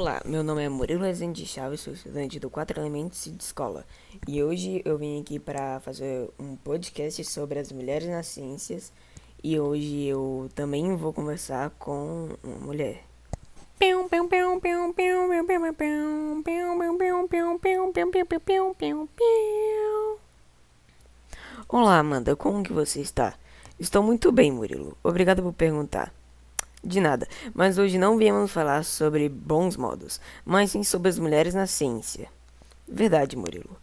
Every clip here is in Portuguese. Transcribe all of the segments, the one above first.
Olá, meu nome é Murilo Rezende Chaves, sou estudante do Quatro Elementos de Escola e hoje eu vim aqui para fazer um podcast sobre as mulheres nas ciências e hoje eu também vou conversar com uma mulher. Olá, Amanda, como que você está? Estou muito bem, Murilo. Obrigado por perguntar. De nada, mas hoje não viemos falar sobre bons modos, mas sim sobre as mulheres na ciência. Verdade, Murilo.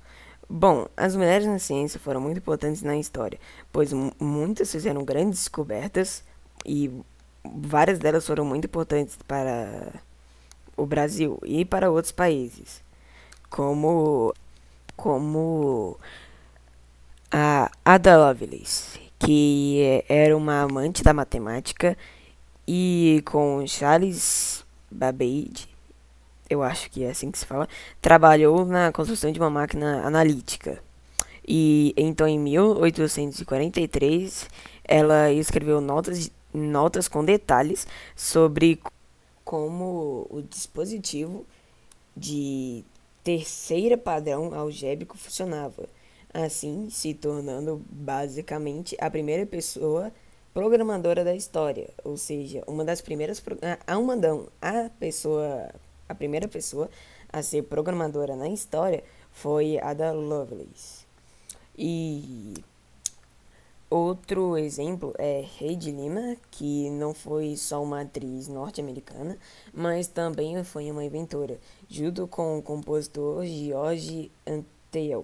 Bom, as mulheres na ciência foram muito importantes na história, pois muitas fizeram grandes descobertas e várias delas foram muito importantes para o Brasil e para outros países, como como a Ada Lovelace, que era uma amante da matemática e com Charles Babbage, eu acho que é assim que se fala, trabalhou na construção de uma máquina analítica. E então em 1843 ela escreveu notas, notas com detalhes sobre como o dispositivo de terceira padrão algébrico funcionava, assim se tornando basicamente a primeira pessoa programadora da história, ou seja, uma das primeiras a uma não, a pessoa, a primeira pessoa a ser programadora na história foi Ada Lovelace. E outro exemplo é Heidi Lima, que não foi só uma atriz norte-americana, mas também foi uma inventora, junto com o compositor George Antheil,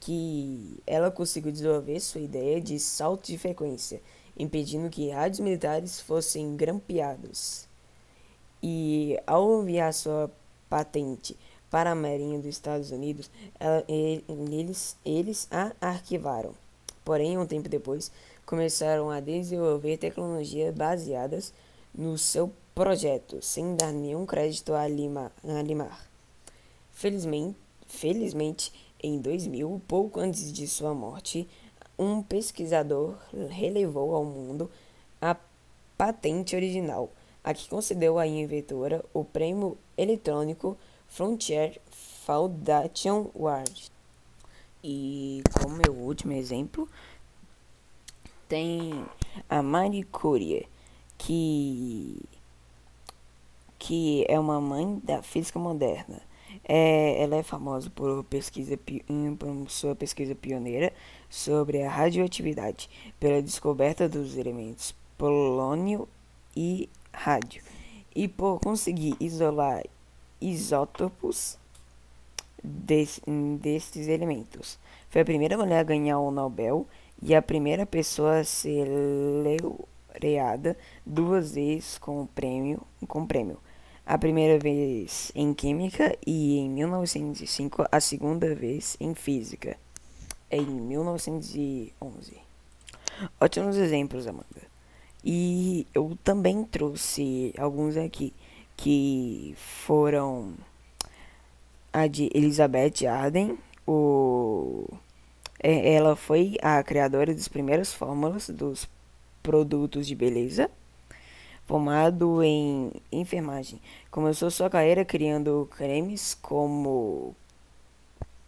que ela conseguiu desenvolver sua ideia de salto de frequência impedindo que rádios militares fossem grampeados. E ao enviar sua patente para a Marinha dos Estados Unidos, ela, eles, eles a arquivaram. Porém, um tempo depois, começaram a desenvolver tecnologias baseadas no seu projeto, sem dar nenhum crédito a, Lima, a Limar. Felizmente, felizmente, em 2000, pouco antes de sua morte, um pesquisador relevou ao mundo a patente original, a que concedeu à inventora o prêmio eletrônico Frontier Foundation Award. E como meu último exemplo, tem a Marie Curie, que, que é uma mãe da física moderna. É, ela é famosa por, pesquisa, por sua pesquisa pioneira sobre a radioatividade, pela descoberta dos elementos polônio e rádio, e por conseguir isolar isótopos des, destes elementos. Foi a primeira mulher a ganhar o Nobel e a primeira pessoa a ser laureada duas vezes com o prêmio, com prêmio. A primeira vez em química e em 1905 a segunda vez em física em 1911. Ótimos exemplos, Amanda. E eu também trouxe alguns aqui que foram a de Elizabeth Arden, o é, ela foi a criadora das primeiras fórmulas dos produtos de beleza, formado em enfermagem. Começou sua carreira criando cremes como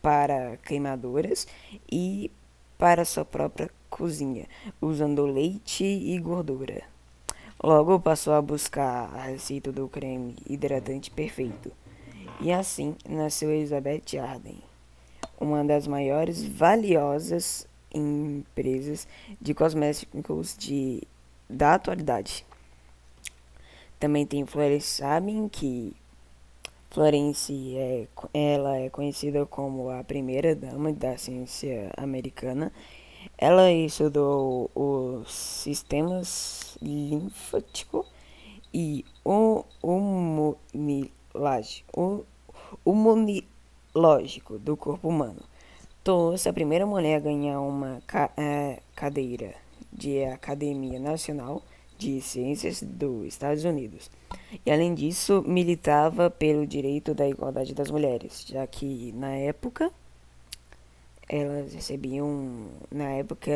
para queimaduras e para sua própria cozinha, usando leite e gordura. Logo passou a buscar a receita do creme hidratante perfeito. E assim nasceu Elizabeth Arden, uma das maiores valiosas empresas de cosméticos de, da atualidade. Também tem Florence Sabin, que Florence é, ela é conhecida como a primeira dama da ciência americana. Ela estudou os sistemas linfático e o imunológico, do corpo humano. Tornou-se a primeira mulher a ganhar uma ca é, cadeira de Academia Nacional de Ciências dos Estados Unidos. E além disso, militava pelo direito da igualdade das mulheres, já que na época elas recebiam, na época,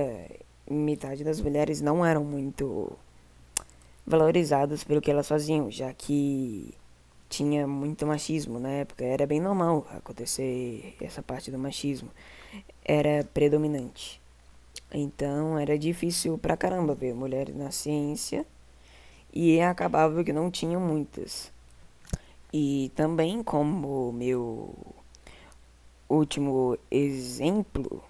metade das mulheres não eram muito valorizadas pelo que elas faziam, já que tinha muito machismo na época. Era bem normal acontecer essa parte do machismo. Era predominante. Então era difícil pra caramba ver mulheres na ciência e acabava que não tinham muitas. E também como meu último exemplo,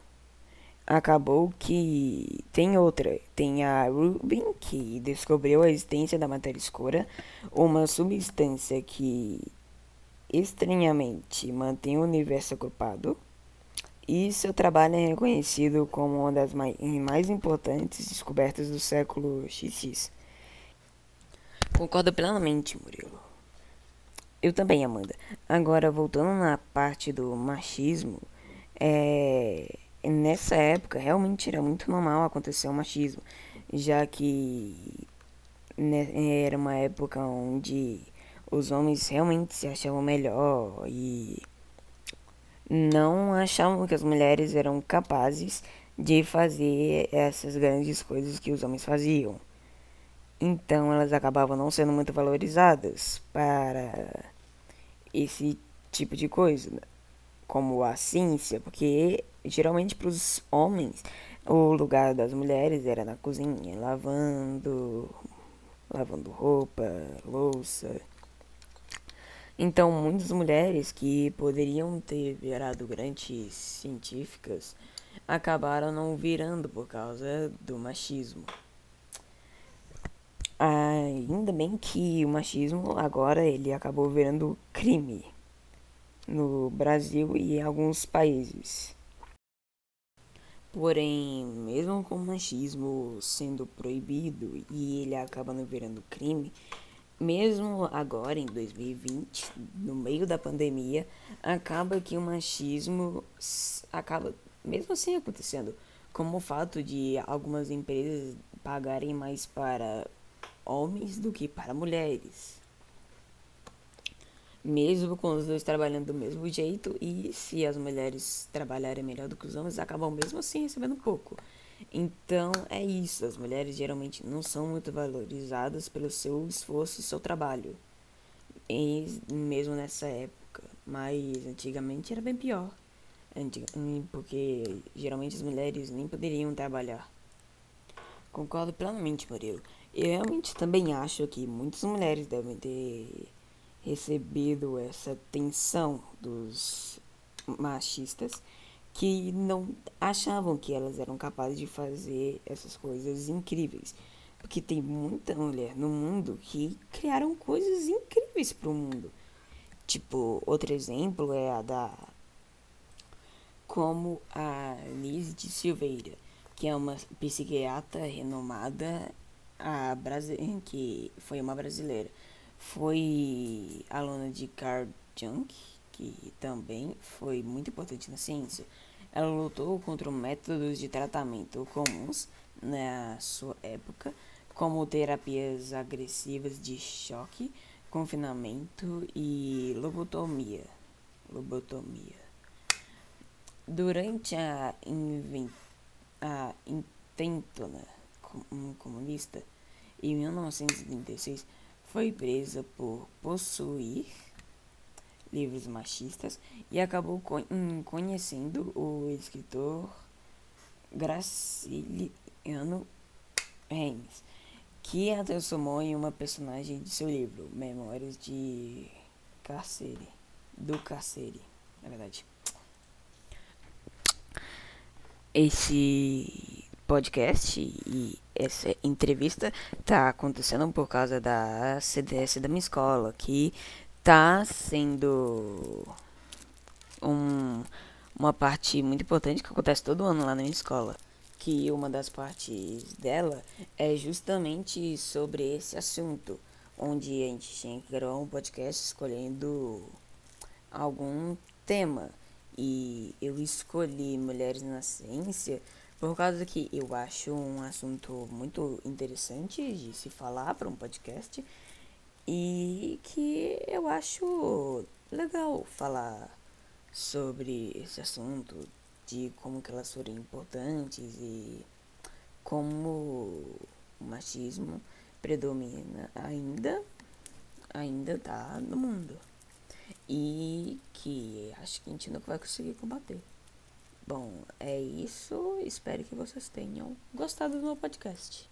acabou que tem outra. Tem a Rubin, que descobriu a existência da matéria escura, uma substância que estranhamente mantém o universo ocupado. E seu trabalho é reconhecido como uma das mais, importantes descobertas do século XX. Concordo plenamente, Murilo. Eu também, Amanda. Agora, voltando na parte do machismo, é, nessa época realmente era muito normal acontecer o machismo, já que né, era uma época onde os homens realmente se achavam melhor e não achavam que as mulheres eram capazes de fazer essas grandes coisas que os homens faziam. Então elas acabavam não sendo muito valorizadas para esse tipo de coisa, como a ciência, porque geralmente para os homens o lugar das mulheres era na cozinha, lavando, lavando roupa, louça. Então, muitas mulheres que poderiam ter virado grandes científicas acabaram não virando por causa do machismo. Ainda bem que o machismo agora ele acabou virando crime no Brasil e em alguns países. Porém, mesmo com o machismo sendo proibido e ele acabando virando crime, mesmo agora em 2020, no meio da pandemia, acaba que o machismo acaba mesmo assim acontecendo, como o fato de algumas empresas pagarem mais para homens do que para mulheres. Mesmo com os dois trabalhando do mesmo jeito, e se as mulheres trabalharem melhor do que os homens, acabam mesmo assim recebendo pouco. Então é isso, as mulheres geralmente não são muito valorizadas pelo seu esforço e seu trabalho. E mesmo nessa época, mas antigamente era bem pior. Porque geralmente as mulheres nem poderiam trabalhar. Concordo plenamente, Murilo. Eu realmente também acho que muitas mulheres devem ter recebido essa tensão dos machistas que não achavam que elas eram capazes de fazer essas coisas incríveis. Porque tem muita mulher no mundo que criaram coisas incríveis para o mundo. Tipo, outro exemplo é a da. Como a Nise de Silveira, que é uma psiquiatra renomada a brasileira, que foi uma brasileira, foi aluna de Carl Jung, que também foi muito importante na ciência. Ela lutou contra métodos de tratamento comuns na sua época, como terapias agressivas de choque, confinamento e lobotomia. Lobotomia. Durante a, a intentona comunista, em 1936 foi presa por possuir livros machistas e acabou hum, conhecendo o escritor Graciliano Reis, que a transformou em uma personagem de seu livro, Memórias de Cárcere, do Cárcere, na verdade. Esse podcast e essa entrevista tá acontecendo por causa da CDS da minha escola, que tá sendo um, uma parte muito importante que acontece todo ano lá na minha escola. Que uma das partes dela é justamente sobre esse assunto, onde a gente tinha que gravar um podcast escolhendo algum tema. E eu escolhi Mulheres na Ciência por causa que eu acho um assunto muito interessante de se falar para um podcast e que eu acho legal falar sobre esse assunto, de como que elas foram importantes e como o machismo predomina ainda ainda tá no mundo. E que acho que a gente nunca vai conseguir combater. Bom, é isso. Espero que vocês tenham gostado do meu podcast.